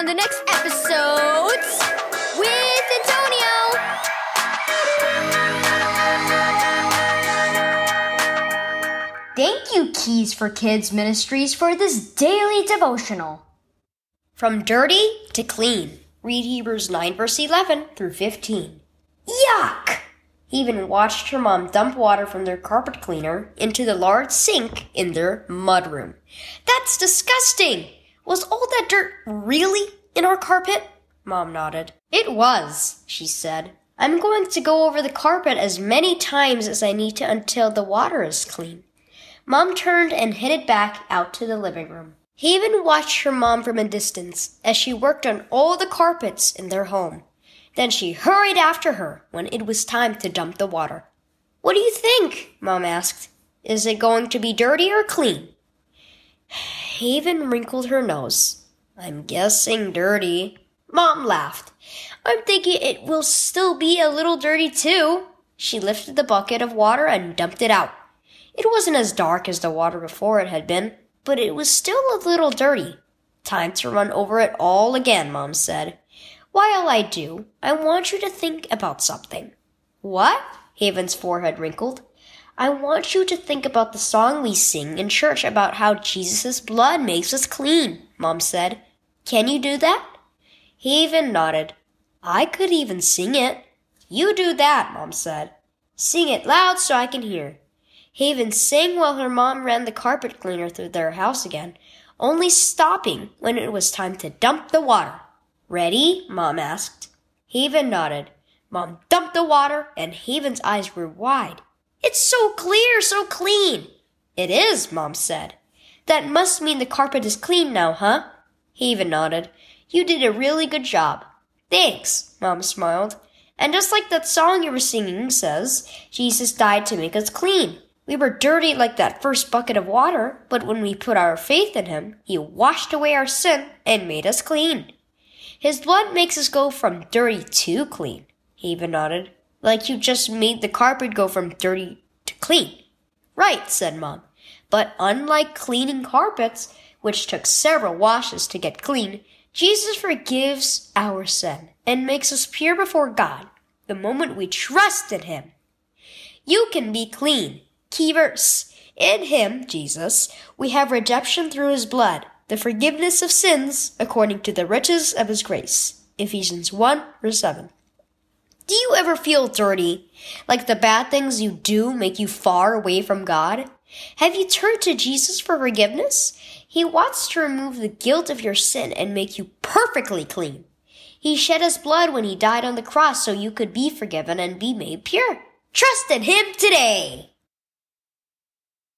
on the next episodes with Antonio. Thank you, Keys for Kids Ministries, for this daily devotional. From dirty to clean. Read Hebrews 9, verse 11 through 15. Yuck! Haven watched her mom dump water from their carpet cleaner into the large sink in their mudroom. That's disgusting! Was all that dirt really in our carpet? Mom nodded. It was, she said. I'm going to go over the carpet as many times as I need to until the water is clean. Mom turned and headed back out to the living room. Haven watched her mom from a distance as she worked on all the carpets in their home. Then she hurried after her when it was time to dump the water. What do you think? Mom asked. Is it going to be dirty or clean? Haven wrinkled her nose. I'm guessing dirty. Mom laughed. I'm thinking it will still be a little dirty too. She lifted the bucket of water and dumped it out. It wasn't as dark as the water before it had been, but it was still a little dirty. Time to run over it all again, Mom said. While I do, I want you to think about something. What? Haven's forehead wrinkled. I want you to think about the song we sing in church about how Jesus' blood makes us clean, Mom said. Can you do that? Haven nodded. I could even sing it. You do that, Mom said. Sing it loud so I can hear. Haven sang while her mom ran the carpet cleaner through their house again, only stopping when it was time to dump the water. Ready? Mom asked. Haven nodded. Mom dumped the water, and Haven's eyes were wide. It's so clear, so clean. It is, Mom said. That must mean the carpet is clean now, huh? Haven nodded. You did a really good job. Thanks, Mom smiled. And just like that song you were singing says, Jesus died to make us clean. We were dirty like that first bucket of water, but when we put our faith in Him, He washed away our sin and made us clean. His blood makes us go from dirty to clean. Haven nodded. Like you just made the carpet go from dirty to clean. Right, said Mom. But unlike cleaning carpets, which took several washes to get clean, Jesus forgives our sin and makes us pure before God the moment we trust in Him. You can be clean Key verse. In him, Jesus, we have redemption through his blood, the forgiveness of sins according to the riches of his grace. Ephesians 1 verse 7. Do you ever feel dirty? Like the bad things you do make you far away from God? Have you turned to Jesus for forgiveness? He wants to remove the guilt of your sin and make you perfectly clean. He shed his blood when he died on the cross so you could be forgiven and be made pure. Trust in him today!